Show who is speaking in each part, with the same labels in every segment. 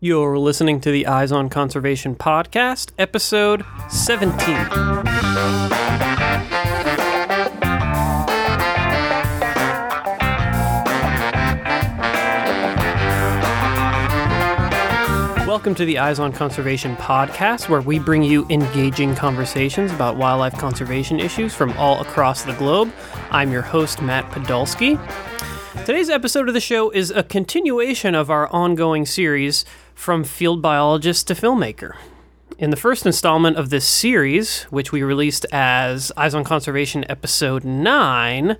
Speaker 1: You're listening to the Eyes on Conservation podcast, episode 17. Welcome to the Eyes on Conservation podcast, where we bring you engaging conversations about wildlife conservation issues from all across the globe. I'm your host, Matt Podolsky. Today's episode of the show is a continuation of our ongoing series from field biologist to filmmaker. In the first installment of this series, which we released as Eyes on Conservation episode 9,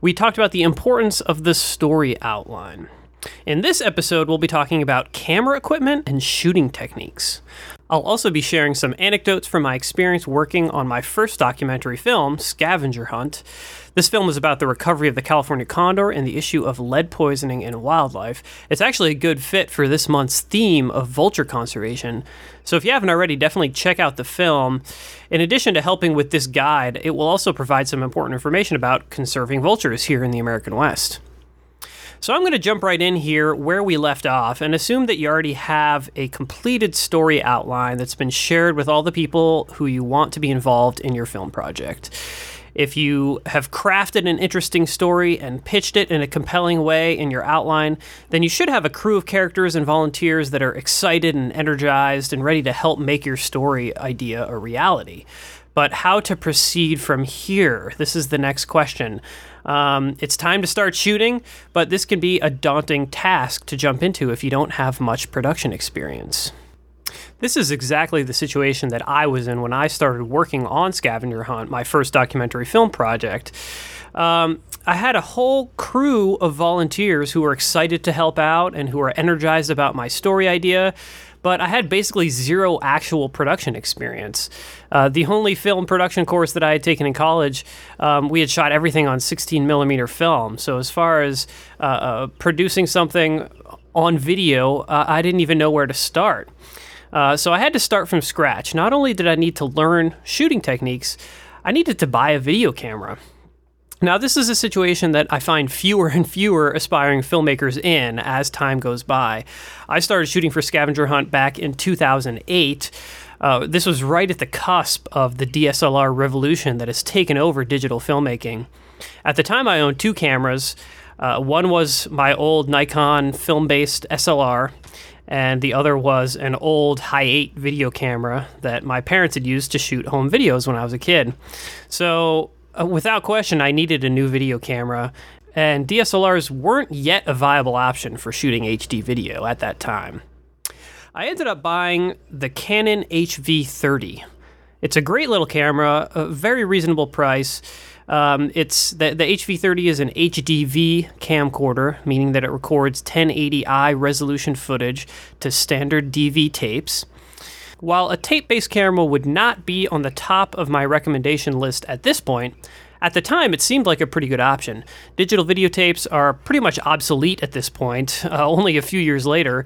Speaker 1: we talked about the importance of the story outline. In this episode, we'll be talking about camera equipment and shooting techniques. I'll also be sharing some anecdotes from my experience working on my first documentary film, Scavenger Hunt. This film is about the recovery of the California condor and the issue of lead poisoning in wildlife. It's actually a good fit for this month's theme of vulture conservation. So if you haven't already, definitely check out the film. In addition to helping with this guide, it will also provide some important information about conserving vultures here in the American West. So I'm going to jump right in here where we left off and assume that you already have a completed story outline that's been shared with all the people who you want to be involved in your film project. If you have crafted an interesting story and pitched it in a compelling way in your outline, then you should have a crew of characters and volunteers that are excited and energized and ready to help make your story idea a reality. But how to proceed from here? This is the next question. Um, it's time to start shooting, but this can be a daunting task to jump into if you don't have much production experience. This is exactly the situation that I was in when I started working on Scavenger Hunt, my first documentary film project. Um, I had a whole crew of volunteers who were excited to help out and who were energized about my story idea but I had basically zero actual production experience. Uh, the only film production course that I had taken in college, um, we had shot everything on 16 millimeter film. So as far as uh, uh, producing something on video, uh, I didn't even know where to start. Uh, so I had to start from scratch. Not only did I need to learn shooting techniques, I needed to buy a video camera. Now, this is a situation that I find fewer and fewer aspiring filmmakers in as time goes by. I started shooting for Scavenger Hunt back in 2008. Uh, this was right at the cusp of the DSLR revolution that has taken over digital filmmaking. At the time, I owned two cameras. Uh, one was my old Nikon film based SLR, and the other was an old Hi8 video camera that my parents had used to shoot home videos when I was a kid. So uh, without question, I needed a new video camera, and DSLRs weren't yet a viable option for shooting HD video at that time. I ended up buying the Canon HV30. It's a great little camera, a very reasonable price. Um, it's the, the HV30 is an HDV camcorder, meaning that it records 1080i resolution footage to standard DV tapes. While a tape based camera would not be on the top of my recommendation list at this point, at the time, it seemed like a pretty good option. Digital videotapes are pretty much obsolete at this point, uh, only a few years later,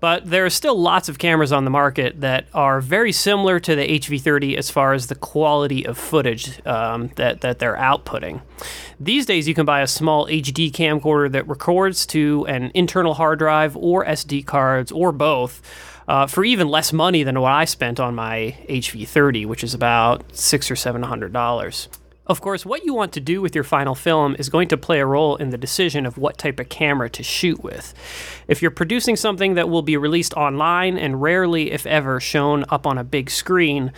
Speaker 1: but there are still lots of cameras on the market that are very similar to the HV30 as far as the quality of footage um, that, that they're outputting. These days, you can buy a small HD camcorder that records to an internal hard drive or SD cards or both uh, for even less money than what I spent on my HV30, which is about six or seven hundred dollars. Of course, what you want to do with your final film is going to play a role in the decision of what type of camera to shoot with. If you're producing something that will be released online and rarely, if ever, shown up on a big screen,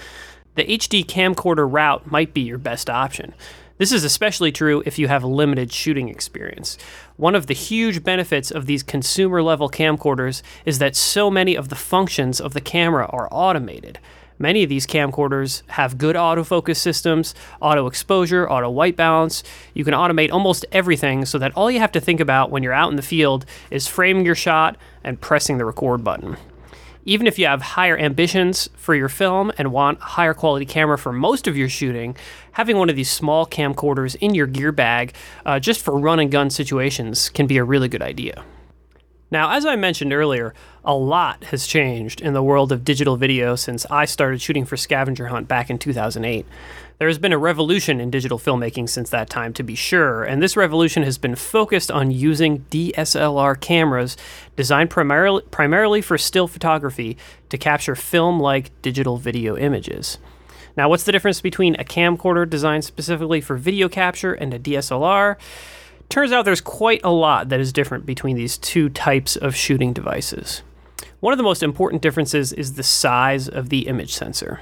Speaker 1: the HD camcorder route might be your best option. This is especially true if you have limited shooting experience. One of the huge benefits of these consumer level camcorders is that so many of the functions of the camera are automated. Many of these camcorders have good autofocus systems, auto exposure, auto white balance. You can automate almost everything so that all you have to think about when you're out in the field is framing your shot and pressing the record button. Even if you have higher ambitions for your film and want a higher quality camera for most of your shooting, having one of these small camcorders in your gear bag uh, just for run and gun situations can be a really good idea. Now, as I mentioned earlier, a lot has changed in the world of digital video since I started shooting for Scavenger Hunt back in 2008. There has been a revolution in digital filmmaking since that time, to be sure, and this revolution has been focused on using DSLR cameras designed primarily, primarily for still photography to capture film like digital video images. Now, what's the difference between a camcorder designed specifically for video capture and a DSLR? Turns out there's quite a lot that is different between these two types of shooting devices. One of the most important differences is the size of the image sensor.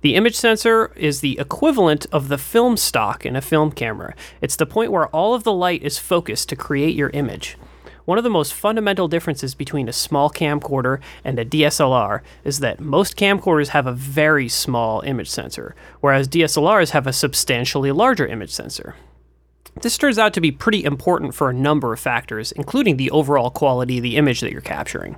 Speaker 1: The image sensor is the equivalent of the film stock in a film camera. It's the point where all of the light is focused to create your image. One of the most fundamental differences between a small camcorder and a DSLR is that most camcorders have a very small image sensor, whereas DSLRs have a substantially larger image sensor. This turns out to be pretty important for a number of factors, including the overall quality of the image that you're capturing.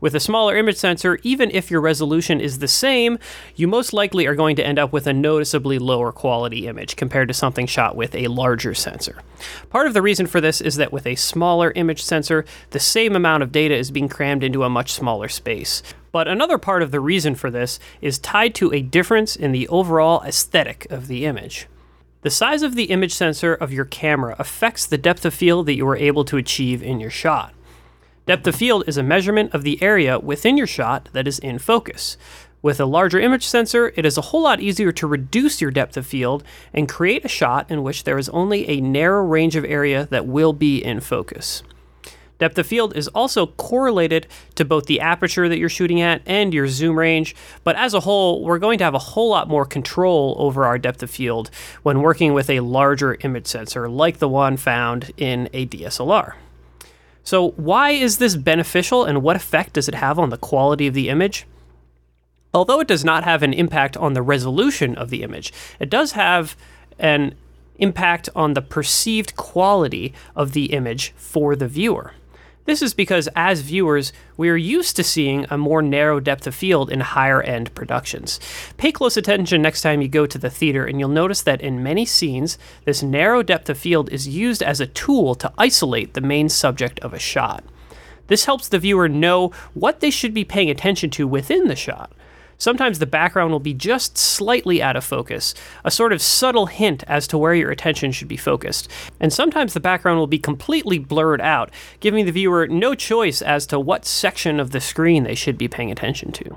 Speaker 1: With a smaller image sensor, even if your resolution is the same, you most likely are going to end up with a noticeably lower quality image compared to something shot with a larger sensor. Part of the reason for this is that with a smaller image sensor, the same amount of data is being crammed into a much smaller space. But another part of the reason for this is tied to a difference in the overall aesthetic of the image. The size of the image sensor of your camera affects the depth of field that you are able to achieve in your shot. Depth of field is a measurement of the area within your shot that is in focus. With a larger image sensor, it is a whole lot easier to reduce your depth of field and create a shot in which there is only a narrow range of area that will be in focus. Depth of field is also correlated to both the aperture that you're shooting at and your zoom range, but as a whole, we're going to have a whole lot more control over our depth of field when working with a larger image sensor like the one found in a DSLR. So, why is this beneficial and what effect does it have on the quality of the image? Although it does not have an impact on the resolution of the image, it does have an impact on the perceived quality of the image for the viewer. This is because, as viewers, we are used to seeing a more narrow depth of field in higher end productions. Pay close attention next time you go to the theater, and you'll notice that in many scenes, this narrow depth of field is used as a tool to isolate the main subject of a shot. This helps the viewer know what they should be paying attention to within the shot. Sometimes the background will be just slightly out of focus, a sort of subtle hint as to where your attention should be focused. And sometimes the background will be completely blurred out, giving the viewer no choice as to what section of the screen they should be paying attention to.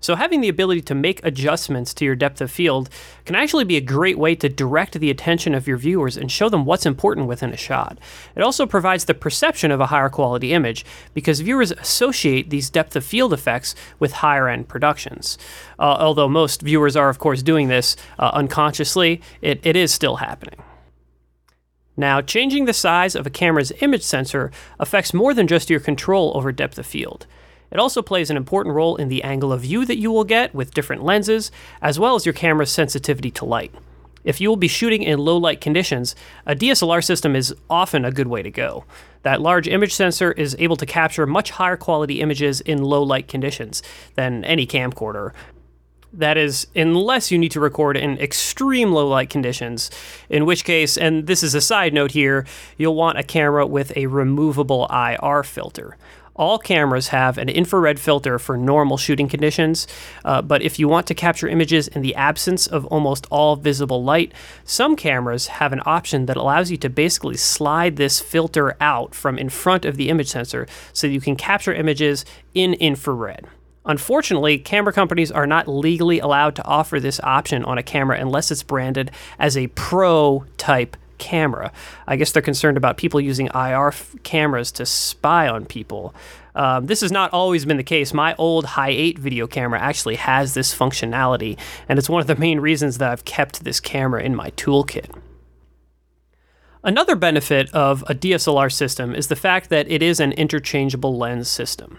Speaker 1: So, having the ability to make adjustments to your depth of field can actually be a great way to direct the attention of your viewers and show them what's important within a shot. It also provides the perception of a higher quality image because viewers associate these depth of field effects with higher end productions. Uh, although most viewers are, of course, doing this uh, unconsciously, it, it is still happening. Now, changing the size of a camera's image sensor affects more than just your control over depth of field. It also plays an important role in the angle of view that you will get with different lenses, as well as your camera's sensitivity to light. If you will be shooting in low light conditions, a DSLR system is often a good way to go. That large image sensor is able to capture much higher quality images in low light conditions than any camcorder. That is, unless you need to record in extreme low light conditions, in which case, and this is a side note here, you'll want a camera with a removable IR filter. All cameras have an infrared filter for normal shooting conditions, uh, but if you want to capture images in the absence of almost all visible light, some cameras have an option that allows you to basically slide this filter out from in front of the image sensor so you can capture images in infrared. Unfortunately, camera companies are not legally allowed to offer this option on a camera unless it's branded as a pro type camera. I guess they're concerned about people using IR f- cameras to spy on people. Um, this has not always been the case. My old Hi8 video camera actually has this functionality, and it's one of the main reasons that I've kept this camera in my toolkit. Another benefit of a DSLR system is the fact that it is an interchangeable lens system.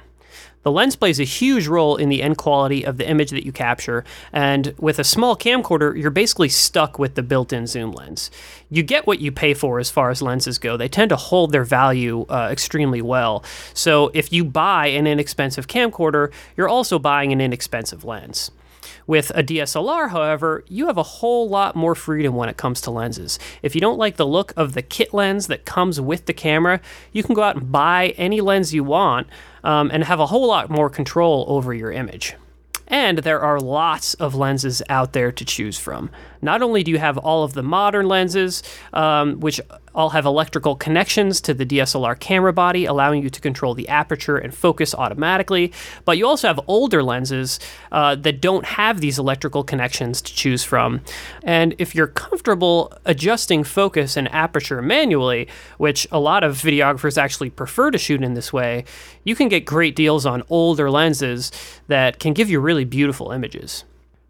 Speaker 1: The lens plays a huge role in the end quality of the image that you capture, and with a small camcorder, you're basically stuck with the built in zoom lens. You get what you pay for as far as lenses go. They tend to hold their value uh, extremely well. So if you buy an inexpensive camcorder, you're also buying an inexpensive lens. With a DSLR, however, you have a whole lot more freedom when it comes to lenses. If you don't like the look of the kit lens that comes with the camera, you can go out and buy any lens you want um, and have a whole lot more control over your image. And there are lots of lenses out there to choose from. Not only do you have all of the modern lenses, um, which all have electrical connections to the DSLR camera body, allowing you to control the aperture and focus automatically, but you also have older lenses uh, that don't have these electrical connections to choose from. And if you're comfortable adjusting focus and aperture manually, which a lot of videographers actually prefer to shoot in this way, you can get great deals on older lenses that can give you really beautiful images.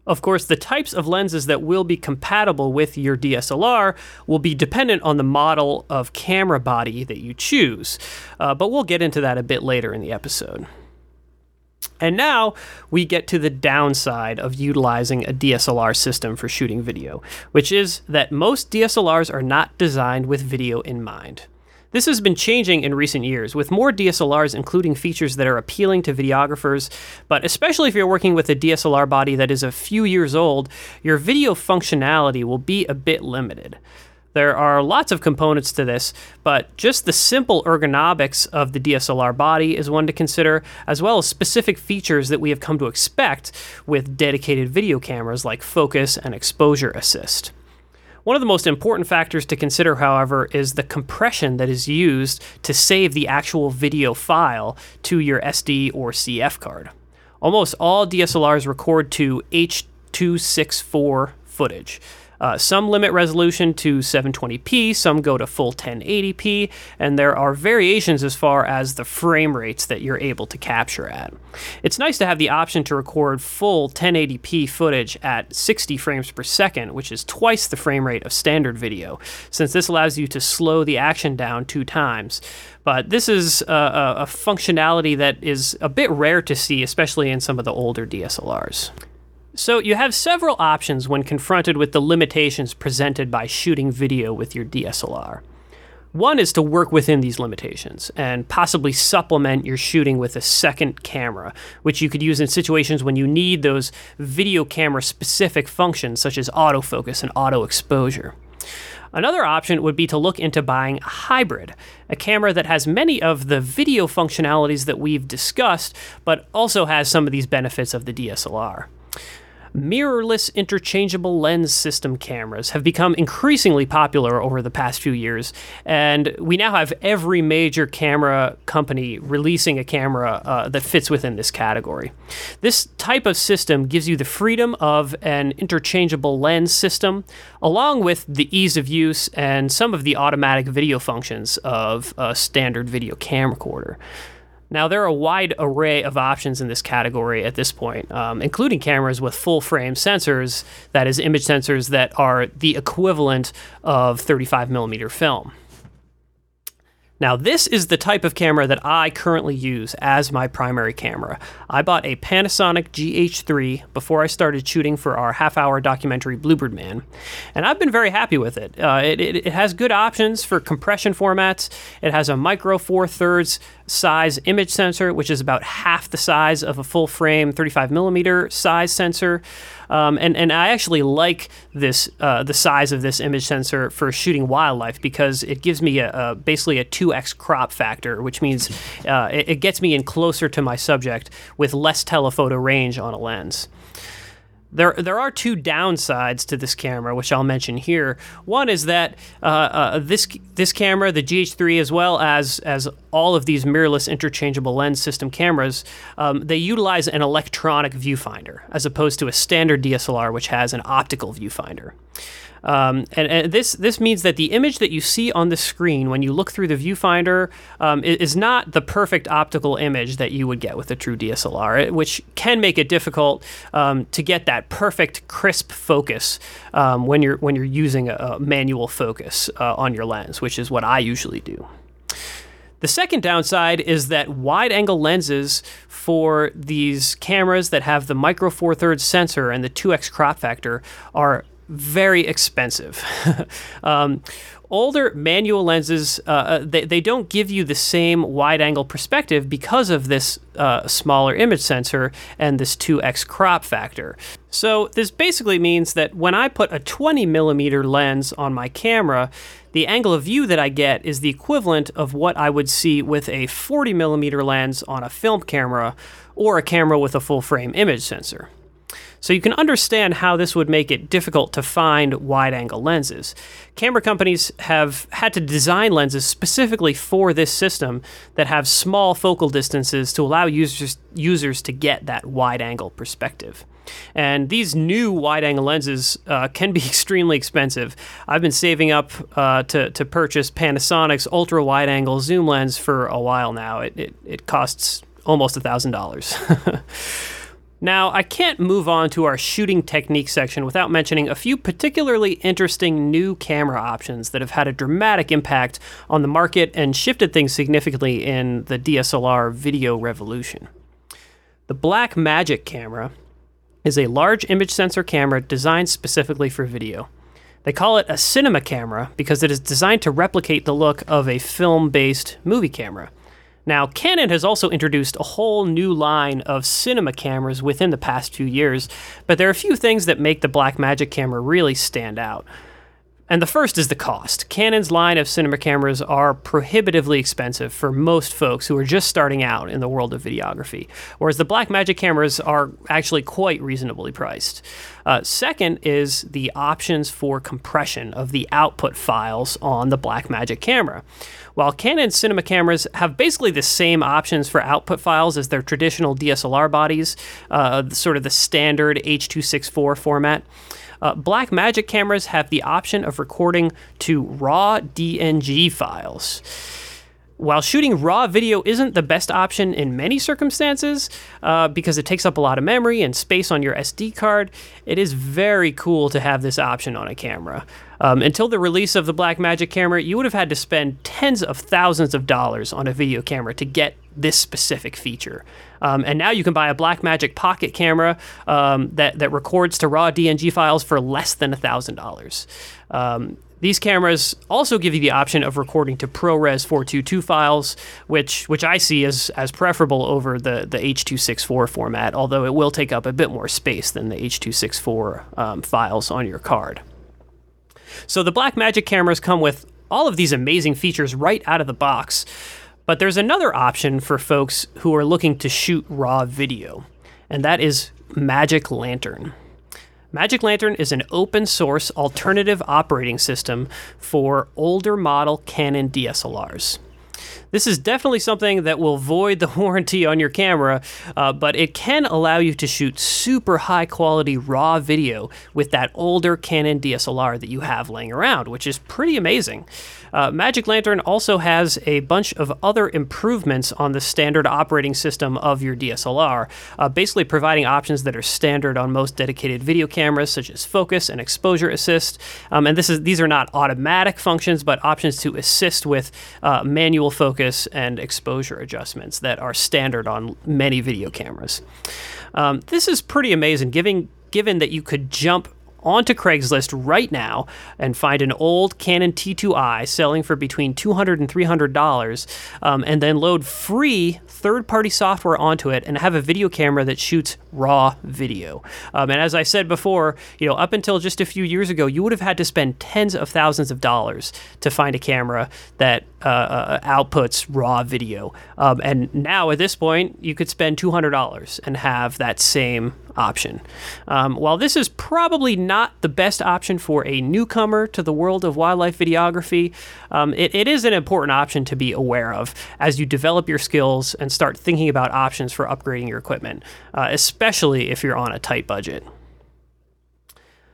Speaker 1: Of course, the types of lenses that will be compatible with your DSLR will be dependent on the model of camera body that you choose, uh, but we'll get into that a bit later in the episode. And now we get to the downside of utilizing a DSLR system for shooting video, which is that most DSLRs are not designed with video in mind. This has been changing in recent years, with more DSLRs including features that are appealing to videographers, but especially if you're working with a DSLR body that is a few years old, your video functionality will be a bit limited. There are lots of components to this, but just the simple ergonomics of the DSLR body is one to consider, as well as specific features that we have come to expect with dedicated video cameras like focus and exposure assist. One of the most important factors to consider, however, is the compression that is used to save the actual video file to your SD or CF card. Almost all DSLRs record to H.264 footage. Uh, some limit resolution to 720p, some go to full 1080p, and there are variations as far as the frame rates that you're able to capture at. It's nice to have the option to record full 1080p footage at 60 frames per second, which is twice the frame rate of standard video, since this allows you to slow the action down two times. But this is a, a functionality that is a bit rare to see, especially in some of the older DSLRs. So, you have several options when confronted with the limitations presented by shooting video with your DSLR. One is to work within these limitations and possibly supplement your shooting with a second camera, which you could use in situations when you need those video camera specific functions such as autofocus and auto exposure. Another option would be to look into buying a hybrid, a camera that has many of the video functionalities that we've discussed, but also has some of these benefits of the DSLR mirrorless interchangeable lens system cameras have become increasingly popular over the past few years, and we now have every major camera company releasing a camera uh, that fits within this category. This type of system gives you the freedom of an interchangeable lens system, along with the ease of use and some of the automatic video functions of a standard video camcorder. Now, there are a wide array of options in this category at this point, um, including cameras with full frame sensors, that is, image sensors that are the equivalent of 35 millimeter film. Now, this is the type of camera that I currently use as my primary camera. I bought a Panasonic GH3 before I started shooting for our half hour documentary Bluebird Man, and I've been very happy with it. Uh, it, it. it, has good options for compression formats, it has a micro four thirds size image sensor, which is about half the size of a full frame 35 millimeter size sensor. Um, and, and I actually like this uh, the size of this image sensor for shooting wildlife because it gives me a, a basically a 2x crop factor, which means uh, it, it gets me in closer to my subject with less telephoto range on a lens. There, there are two downsides to this camera, which I'll mention here. One is that uh, uh, this this camera, the GH3, as well as as all of these mirrorless interchangeable lens system cameras, um, they utilize an electronic viewfinder as opposed to a standard DSLR, which has an optical viewfinder. Um, and, and, this this means that the image that you see on the screen when you look through the viewfinder um, is not the perfect optical image that you would get with a true DSLR, which can make it difficult um, to get that perfect crisp focus um, when you're when you're using a, a manual focus uh, on your lens, which is what I usually do. The second downside is that wide angle lenses for these cameras that have the micro four thirds sensor and the 2x crop factor are very expensive. um, older manual lenses uh, uh, they, they don't give you the same wide angle perspective because of this uh, smaller image sensor and this 2x crop factor so this basically means that when i put a 20 millimeter lens on my camera the angle of view that i get is the equivalent of what i would see with a 40 millimeter lens on a film camera or a camera with a full frame image sensor so you can understand how this would make it difficult to find wide angle lenses. Camera companies have had to design lenses specifically for this system that have small focal distances to allow users, users to get that wide angle perspective. And these new wide angle lenses uh, can be extremely expensive. I've been saving up uh, to, to purchase Panasonic's ultra wide angle zoom lens for a while now. It, it, it costs almost $1,000. Now, I can't move on to our shooting technique section without mentioning a few particularly interesting new camera options that have had a dramatic impact on the market and shifted things significantly in the DSLR video revolution. The Blackmagic camera is a large image sensor camera designed specifically for video. They call it a cinema camera because it is designed to replicate the look of a film based movie camera. Now, Canon has also introduced a whole new line of cinema cameras within the past few years, but there are a few things that make the Blackmagic camera really stand out. And the first is the cost. Canon's line of cinema cameras are prohibitively expensive for most folks who are just starting out in the world of videography, whereas the Blackmagic cameras are actually quite reasonably priced. Uh, second is the options for compression of the output files on the Blackmagic camera. While Canon cinema cameras have basically the same options for output files as their traditional DSLR bodies, uh, sort of the standard H.264 format, uh, Blackmagic cameras have the option of recording to raw DNG files. While shooting raw video isn't the best option in many circumstances, uh, because it takes up a lot of memory and space on your SD card, it is very cool to have this option on a camera. Um, until the release of the Blackmagic camera, you would have had to spend tens of thousands of dollars on a video camera to get this specific feature. Um, and now you can buy a Blackmagic Pocket camera um, that, that records to raw DNG files for less than $1,000. Um, these cameras also give you the option of recording to ProRes 422 files, which which I see as as preferable over the the H.264 format, although it will take up a bit more space than the H.264 um, files on your card. So the Blackmagic cameras come with all of these amazing features right out of the box. But there's another option for folks who are looking to shoot raw video, and that is Magic Lantern. Magic Lantern is an open source alternative operating system for older model Canon DSLRs. This is definitely something that will void the warranty on your camera, uh, but it can allow you to shoot super high quality raw video with that older Canon DSLR that you have laying around, which is pretty amazing. Uh, Magic Lantern also has a bunch of other improvements on the standard operating system of your DSLR, uh, basically providing options that are standard on most dedicated video cameras, such as focus and exposure assist. Um, and this is these are not automatic functions, but options to assist with uh, manual focus and exposure adjustments that are standard on many video cameras. Um, this is pretty amazing, given given that you could jump onto Craigslist right now and find an old Canon T2i selling for between $200 and $300, um, and then load free third party software onto it and have a video camera that shoots raw video. Um, and as I said before, you know, up until just a few years ago, you would have had to spend tens of thousands of dollars to find a camera that uh, uh, outputs raw video. Um, and now at this point, you could spend $200 and have that same option. Um, while this is probably not the best option for a newcomer to the world of wildlife videography, um, it, it is an important option to be aware of as you develop your skills and start thinking about options for upgrading your equipment, uh, especially if you're on a tight budget.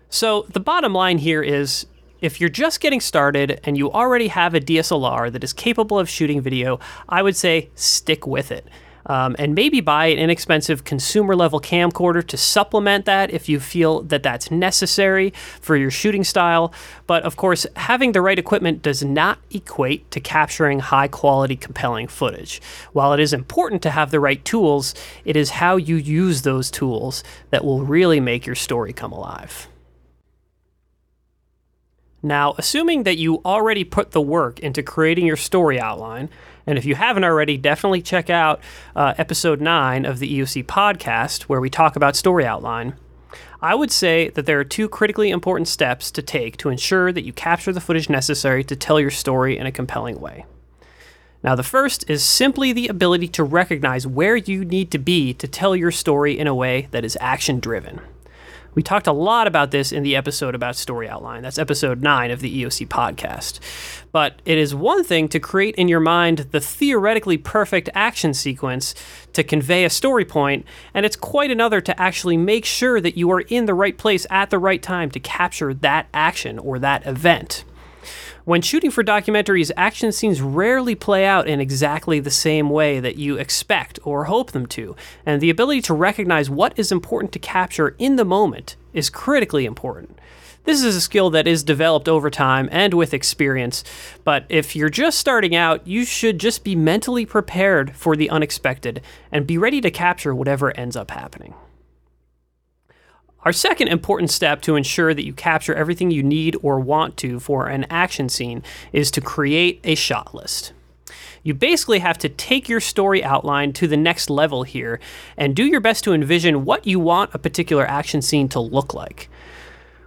Speaker 1: So, the bottom line here is if you're just getting started and you already have a DSLR that is capable of shooting video, I would say stick with it. Um, and maybe buy an inexpensive consumer level camcorder to supplement that if you feel that that's necessary for your shooting style. But of course, having the right equipment does not equate to capturing high quality, compelling footage. While it is important to have the right tools, it is how you use those tools that will really make your story come alive. Now, assuming that you already put the work into creating your story outline, and if you haven't already, definitely check out uh, episode 9 of the EOC podcast where we talk about story outline. I would say that there are two critically important steps to take to ensure that you capture the footage necessary to tell your story in a compelling way. Now, the first is simply the ability to recognize where you need to be to tell your story in a way that is action driven. We talked a lot about this in the episode about story outline. That's episode 9 of the EOC podcast. But it is one thing to create in your mind the theoretically perfect action sequence to convey a story point, and it's quite another to actually make sure that you are in the right place at the right time to capture that action or that event. When shooting for documentaries, action scenes rarely play out in exactly the same way that you expect or hope them to, and the ability to recognize what is important to capture in the moment is critically important. This is a skill that is developed over time and with experience, but if you're just starting out, you should just be mentally prepared for the unexpected and be ready to capture whatever ends up happening. Our second important step to ensure that you capture everything you need or want to for an action scene is to create a shot list. You basically have to take your story outline to the next level here and do your best to envision what you want a particular action scene to look like.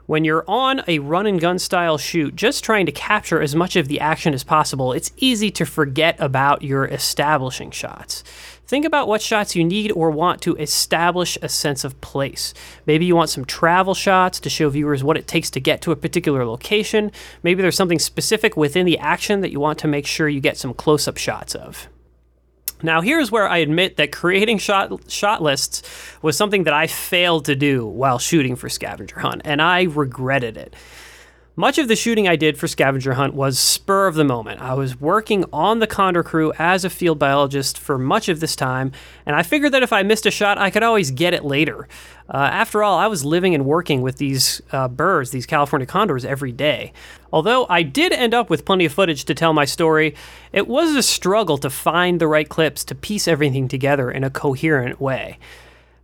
Speaker 1: When you're on a run and gun style shoot, just trying to capture as much of the action as possible, it's easy to forget about your establishing shots. Think about what shots you need or want to establish a sense of place. Maybe you want some travel shots to show viewers what it takes to get to a particular location. Maybe there's something specific within the action that you want to make sure you get some close up shots of. Now, here's where I admit that creating shot shot lists was something that I failed to do while shooting for Scavenger Hunt, and I regretted it. Much of the shooting I did for Scavenger Hunt was spur of the moment. I was working on the Condor crew as a field biologist for much of this time, and I figured that if I missed a shot, I could always get it later. Uh, after all, I was living and working with these uh, birds, these California condors, every day. Although I did end up with plenty of footage to tell my story, it was a struggle to find the right clips to piece everything together in a coherent way.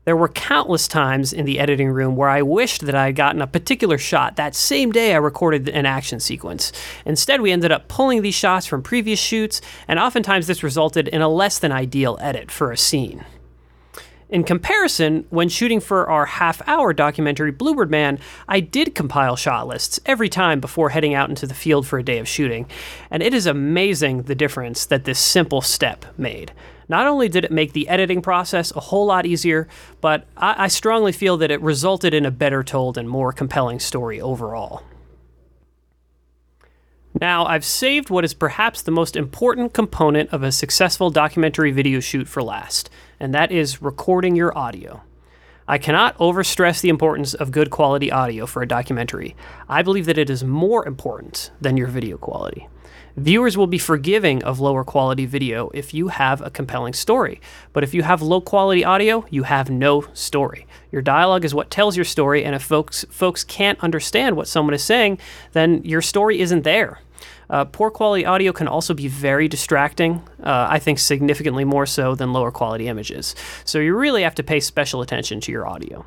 Speaker 1: There were countless times in the editing room where I wished that I had gotten a particular shot that same day I recorded an action sequence. Instead, we ended up pulling these shots from previous shoots, and oftentimes this resulted in a less than ideal edit for a scene. In comparison, when shooting for our half hour documentary Bluebird Man, I did compile shot lists every time before heading out into the field for a day of shooting, and it is amazing the difference that this simple step made. Not only did it make the editing process a whole lot easier, but I, I strongly feel that it resulted in a better told and more compelling story overall. Now, I've saved what is perhaps the most important component of a successful documentary video shoot for last, and that is recording your audio. I cannot overstress the importance of good quality audio for a documentary. I believe that it is more important than your video quality. Viewers will be forgiving of lower quality video if you have a compelling story. But if you have low quality audio, you have no story. Your dialogue is what tells your story, and if folks folks can't understand what someone is saying, then your story isn't there. Uh, poor quality audio can also be very distracting, uh, I think significantly more so than lower quality images. So you really have to pay special attention to your audio.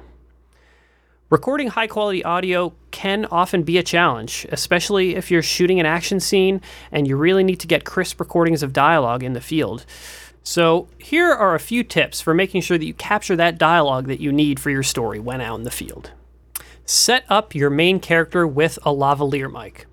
Speaker 1: Recording high quality audio can often be a challenge, especially if you're shooting an action scene and you really need to get crisp recordings of dialogue in the field. So, here are a few tips for making sure that you capture that dialogue that you need for your story when out in the field. Set up your main character with a lavalier mic.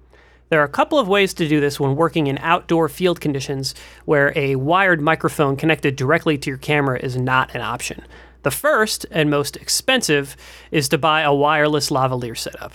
Speaker 1: There are a couple of ways to do this when working in outdoor field conditions where a wired microphone connected directly to your camera is not an option. The first and most expensive is to buy a wireless lavalier setup.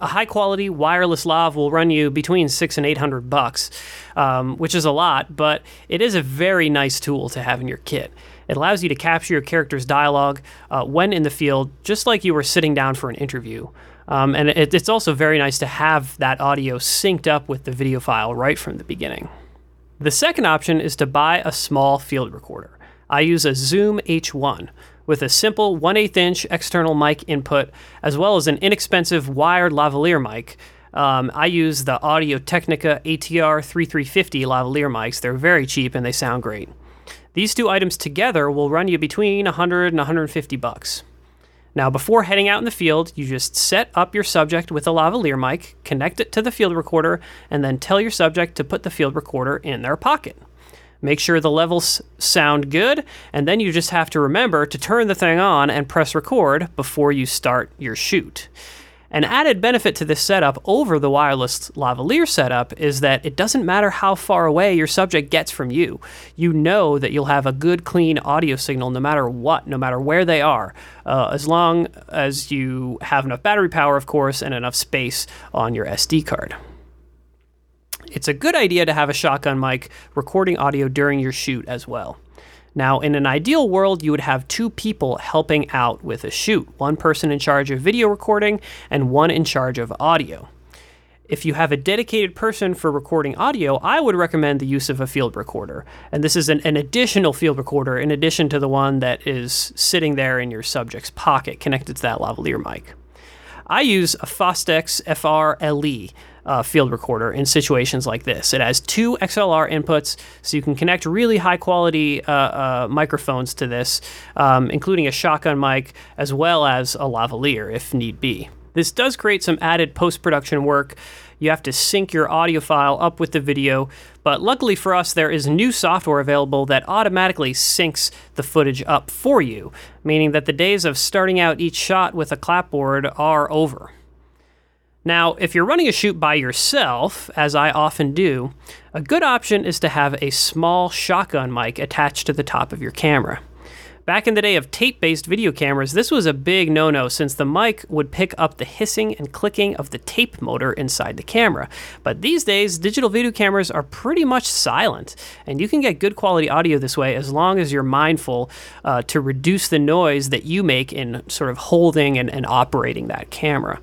Speaker 1: A high quality wireless lav will run you between six and eight hundred bucks, um, which is a lot, but it is a very nice tool to have in your kit. It allows you to capture your character's dialogue uh, when in the field, just like you were sitting down for an interview. Um, and it, it's also very nice to have that audio synced up with the video file right from the beginning. The second option is to buy a small field recorder. I use a Zoom H1, with a simple 1 8 inch external mic input, as well as an inexpensive wired lavalier mic. Um, I use the Audio Technica ATR 3350 lavalier mics. They're very cheap and they sound great. These two items together will run you between 100 and 150 bucks. Now, before heading out in the field, you just set up your subject with a lavalier mic, connect it to the field recorder, and then tell your subject to put the field recorder in their pocket. Make sure the levels sound good, and then you just have to remember to turn the thing on and press record before you start your shoot. An added benefit to this setup over the wireless lavalier setup is that it doesn't matter how far away your subject gets from you. You know that you'll have a good, clean audio signal no matter what, no matter where they are, uh, as long as you have enough battery power, of course, and enough space on your SD card. It's a good idea to have a shotgun mic recording audio during your shoot as well. Now, in an ideal world, you would have two people helping out with a shoot one person in charge of video recording and one in charge of audio. If you have a dedicated person for recording audio, I would recommend the use of a field recorder. And this is an, an, additional field recorder in addition to the one that is sitting there in your subject's pocket connected to that lavalier mic. I use a Fostex FR LE uh, field recorder in situations like this. It has two XLR inputs, so you can connect really high quality uh, uh, microphones to this, um, including a shotgun mic as well as a lavalier if need be. This does create some added post production work. You have to sync your audio file up with the video, but luckily for us, there is new software available that automatically syncs the footage up for you, meaning that the days of starting out each shot with a clapboard are over. Now, if you're running a shoot by yourself, as I often do, a good option is to have a small shotgun mic attached to the top of your camera. Back in the day of tape based video cameras, this was a big no no since the mic would pick up the hissing and clicking of the tape motor inside the camera. But these days, digital video cameras are pretty much silent, and you can get good quality audio this way as long as you're mindful uh, to reduce the noise that you make in sort of holding and, and operating that camera.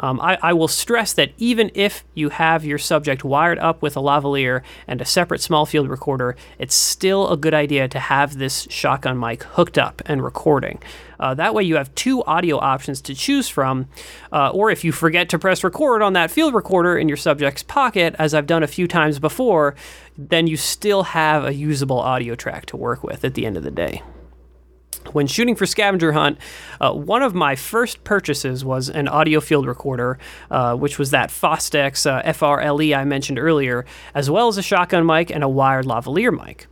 Speaker 1: Um, I, I, will stress that even if you have your subject wired up with a lavalier and a separate small field recorder, it's still a good idea to have this shotgun mic hooked up and recording. Uh, that way, you have two audio options to choose from. Uh, or if you forget to press record on that field recorder in your subject's pocket, as I've done a few times before, then you still have a usable audio track to work with at the end of the day. When shooting for scavenger hunt, uh, one of my first purchases was an audio field recorder, uh, which was that Fostex uh, FRLE I mentioned earlier, as well as a shotgun mic and a wired lavalier mic.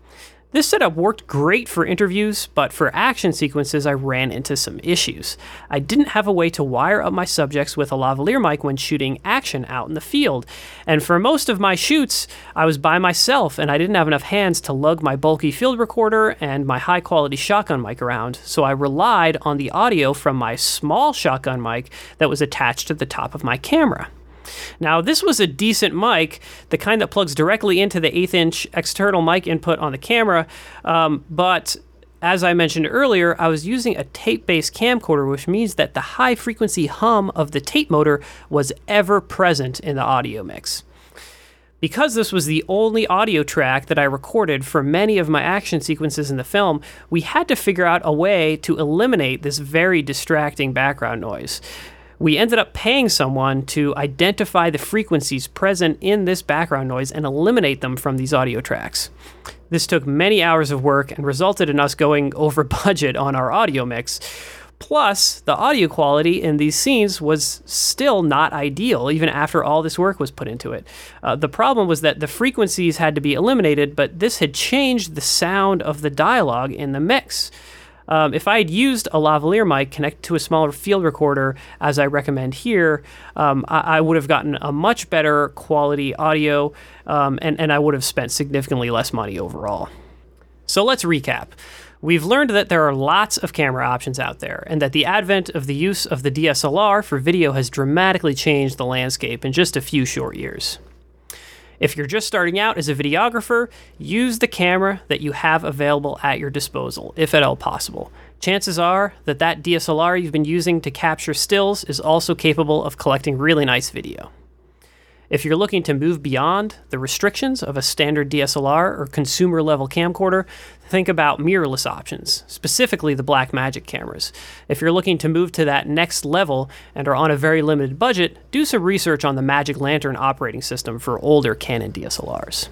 Speaker 1: This setup worked great for interviews, but for action sequences, I ran into some issues. I didn't have a way to wire up my subjects with a lavalier mic when shooting action out in the field. And for most of my shoots, I was by myself and I didn't have enough hands to lug my bulky field recorder and my high quality shotgun mic around, so I relied on the audio from my small shotgun mic that was attached to the top of my camera. Now, this was a decent mic, the kind that plugs directly into the eighth inch external mic input on the camera, um, but as I mentioned earlier, I was using a tape based camcorder, which means that the high frequency hum of the tape motor was ever present in the audio mix. Because this was the only audio track that I recorded for many of my action sequences in the film, we had to figure out a way to eliminate this very distracting background noise we ended up paying someone to identify the frequencies present in this background noise and eliminate them from these audio tracks. This took many hours of work and resulted in us going over budget on our audio mix. Plus, the audio quality in these scenes was still not ideal, even after all this work was put into it. Uh, the problem was that the frequencies had to be eliminated, but this had changed the sound of the dialogue in the mix. Um, if I had used a lavalier mic connected to a smaller field recorder, as I recommend here, um, I, I, would have gotten a much better quality audio um, and, and I would have spent significantly less money overall. So let's recap. We've learned that there are lots of camera options out there, and that the advent of the use of the DSLR for video has dramatically changed the landscape in just a few short years. If you're just starting out as a videographer, use the camera that you have available at your disposal, if at all possible. Chances are that that DSLR you've been using to capture stills is also capable of collecting really nice video. If you're looking to move beyond the restrictions of a standard DSLR or consumer level camcorder, think about mirrorless options, specifically the Blackmagic cameras. If you're looking to move to that next level and are on a very limited budget, do some research on the Magic Lantern operating system for older Canon DSLRs.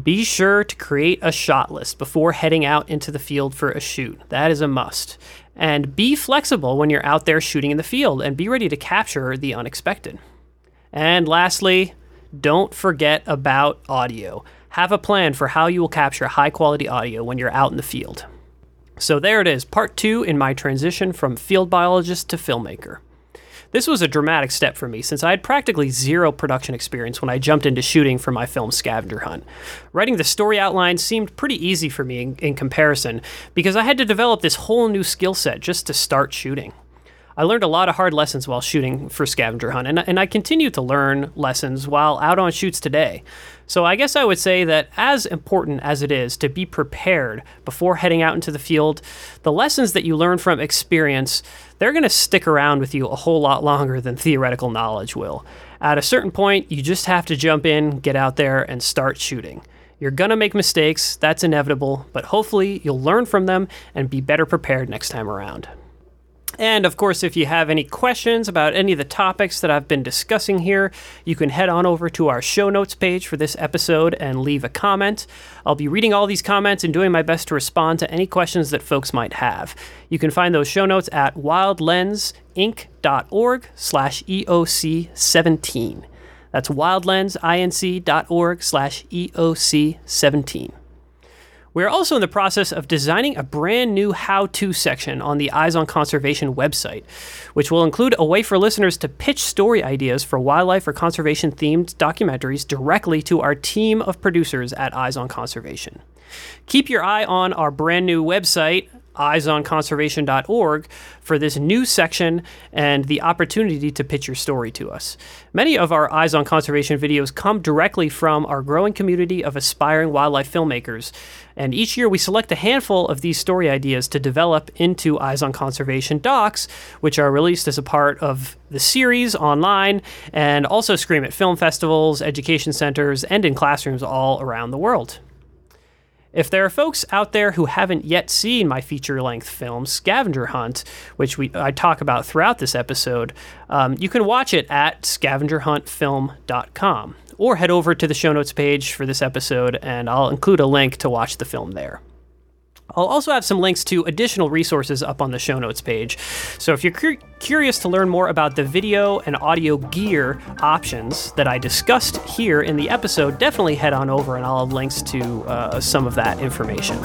Speaker 1: Be sure to create a shot list before heading out into the field for a shoot. That is a must. And be flexible when you're out there shooting in the field and be ready to capture the unexpected. And lastly, don't forget about audio. Have a plan for how you will capture high quality audio when you're out in the field. So there it is, part two in my transition from field biologist to filmmaker. This was a dramatic step for me since I had practically zero production experience when I jumped into shooting for my film Scavenger Hunt. Writing the story outline seemed pretty easy for me in, in comparison because I had to develop this whole new skill set just to start shooting. I learned a lot of hard lessons while shooting for Scavenger Hunt, and, and I continue to learn lessons while out on shoots today. So I guess I would say that as important as it is to be prepared before heading out into the field, the lessons that you learn from experience, they're going to stick around with you a whole lot longer than theoretical knowledge will. At a certain point, you just have to jump in, get out there, and start shooting. You're going to make mistakes, that's inevitable, but hopefully you'll learn from them and be better prepared next time around. And of course, if you have any questions about any of the topics that I've been discussing here, you can head on over to our show notes page for this episode and leave a comment. I'll be reading all these comments and doing my best to respond to any questions that folks might have. You can find those show notes at wildlensinc.org slash EOC17. That's wildlensinc.org slash EOC17. We're also in the process of designing a brand new how to section on the Eyes on Conservation website, which will include a way for listeners to pitch story ideas for wildlife or conservation themed documentaries directly to our team of producers at Eyes on Conservation. Keep your eye on our brand new website, eyesonconservation.org for this new section and the opportunity to pitch your story to us. Many of our Eyes on Conservation videos come directly from our growing community of aspiring wildlife filmmakers, and each year we select a handful of these story ideas to develop into Eyes on Conservation docs, which are released as a part of the series online and also screen at film festivals, education centers, and in classrooms all around the world. If there are folks out there who haven't yet seen my feature length film, Scavenger Hunt, which we, I talk about throughout this episode, um, you can watch it at scavengerhuntfilm.com or head over to the show notes page for this episode, and I'll include a link to watch the film there. I'll also have some links to additional resources up on the show notes page. So if you're cur- curious to learn more about the video and audio gear options that I discussed here in the episode, definitely head on over and I'll have links to uh, some of that information.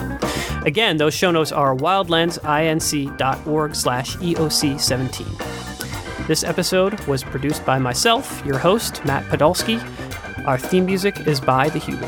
Speaker 1: Again, those show notes are wildlensinc.org slash EOC17. This episode was produced by myself, your host, Matt Podolsky. Our theme music is by The Hugo.